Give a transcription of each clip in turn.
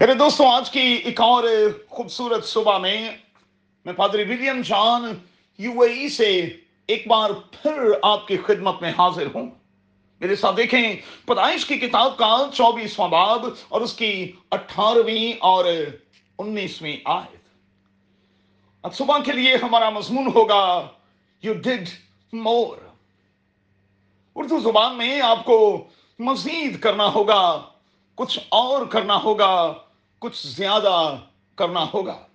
میرے دوستوں، آج کی ایک اور خوبصورت صبح میں میں پادری ولیم جان یو اے ای سے ایک بار پھر آپ کی خدمت میں حاضر ہوں۔ میرے ساتھ دیکھیں، پیدائش کی کتاب کا چوبیسواں باب اور اس کی اٹھارہویں اور انیسویں آیت۔ اب صبح کے لیے ہمارا مضمون ہوگا یو ڈڈ مور اردو زبان میں آپ کو مزید کرنا ہوگا، کچھ اور کرنا ہوگا کچھ زیادہ کرنا ہوگا۔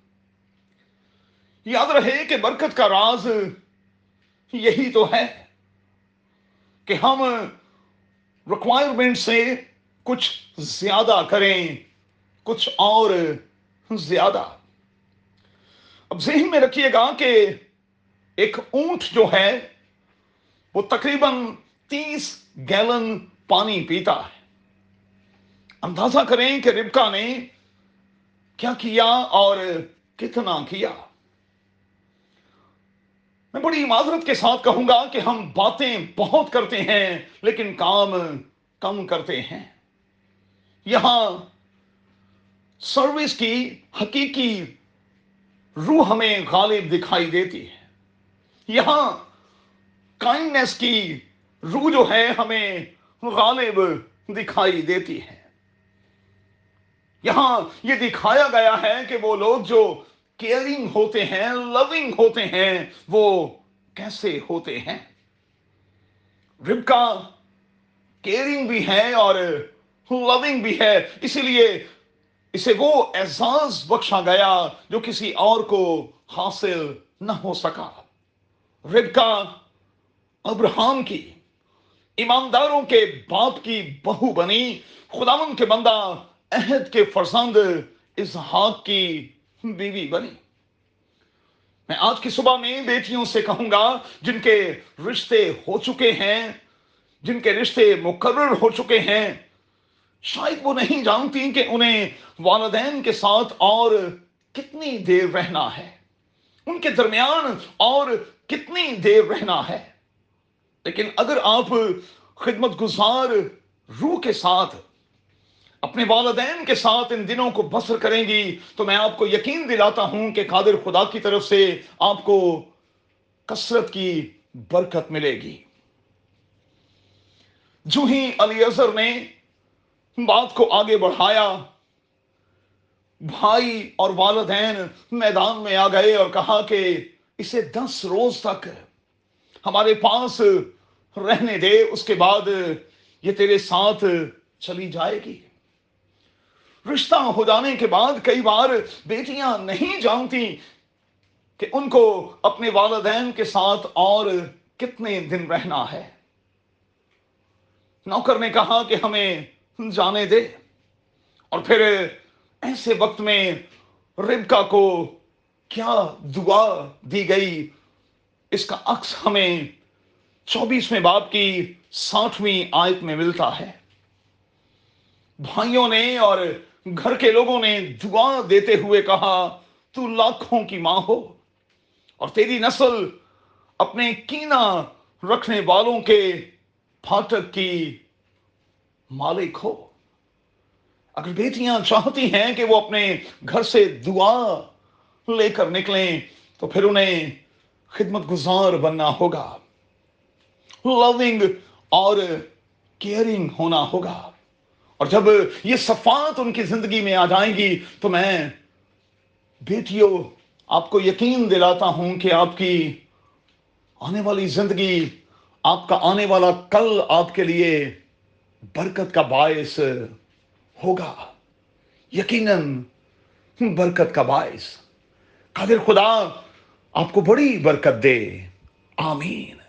یاد رہے کہ برکت کا راز یہی تو ہے کہ ہم ریکوائرمنٹ سے کچھ زیادہ کریں، کچھ اور زیادہ۔ اب ذہن میں رکھیے گا کہ ایک اونٹ جو ہے، وہ تقریباً تیس گیلن پانی پیتا ہے۔ اندازہ کریں کہ ربکا نے کیا کیا اور کتنا کیا؟ میں بڑی معذرت کے ساتھ کہوں گا کہ ہم باتیں بہت کرتے ہیں لیکن کام کم کرتے ہیں۔ یہاں سروس کی حقیقی روح ہمیں غالب دکھائی دیتی ہے۔ یہاں کائنڈنیس کی روح جو ہے ہمیں غالب دکھائی دیتی ہے۔ یہاں یہ دکھایا گیا ہے کہ وہ لوگ جو کیئرنگ ہوتے ہیں لونگ ہوتے ہیں، وہ کیسے ہوتے ہیں؟ ربکا کیئرنگ بھی ہے اور لونگ بھی ہے اسی لیے اسے وہ اعزاز بخشا گیا جو کسی اور کو حاصل نہ ہو سکا۔ ربکا ابراہم کی ایمانداروں کے باپ کی بہو بنی خداون کے بندہ عہد کے فرزند اسحاق کی بیوی بنی۔ میں آج کی صبح میں بیٹیوں سے کہوں گا، جن کے رشتے ہو چکے ہیں، جن کے رشتے مقرر ہو چکے ہیں، شاید وہ نہیں جانتی کہ انہیں والدین کے ساتھ اور کتنی دیر رہنا ہے۔ ان کے درمیان اور کتنی دیر رہنا ہے۔ لیکن اگر آپ خدمت گزار روح کے ساتھ اپنے والدین کے ساتھ ان دنوں کو بسر کریں گی، تو میں آپ کو یقین دلاتا ہوں کہ قادر خدا کی طرف سے آپ کو کثرت کی برکت ملے گی۔ جو ہی علی اظہر نے بات کو آگے بڑھایا، بھائی اور والدین میدان میں آ گئے اور کہا کہ اسے دس روز تک ہمارے پاس رہنے دے، اس کے بعد یہ تیرے ساتھ چلی جائے گی۔ رشتہ ہو جانے کے بعد کئی بار بیٹیاں نہیں جانتی کہ ان کو اپنے والدین کے ساتھ اور کتنے دن رہنا ہے۔ نوکر نے کہا کہ ہمیں جانے دے۔ اور پھر ایسے وقت میں ربکا کو کیا دعا دی گئی؟ اس کا عکس ہمیں چوبیسویں باپ کی ساٹھویں آیت میں ملتا ہے۔ بھائیوں نے اور گھر کے لوگوں نے دعا دیتے ہوئے کہا، تو لاکھوں کی ماں ہو اور تیری نسل اپنے کینا رکھنے والوں کے پھاٹک کی مالک ہو۔ اگر بیٹیاں چاہتی ہیں کہ وہ اپنے گھر سے دعا لے کر نکلیں، تو پھر انہیں خدمت گزار بننا ہوگا۔ لونگ اور کیئرنگ ہونا ہوگا۔ اور جب یہ صفات ان کی زندگی میں آ جائیں گی تو میں بیٹیوں آپ کو یقین دلاتا ہوں کہ آپ کی آنے والی زندگی، آپ کا آنے والا کل آپ کے لیے برکت کا باعث ہوگا۔ یقیناً برکت کا باعث۔ قادر خدا، آپ کو بڑی برکت دے۔ آمین۔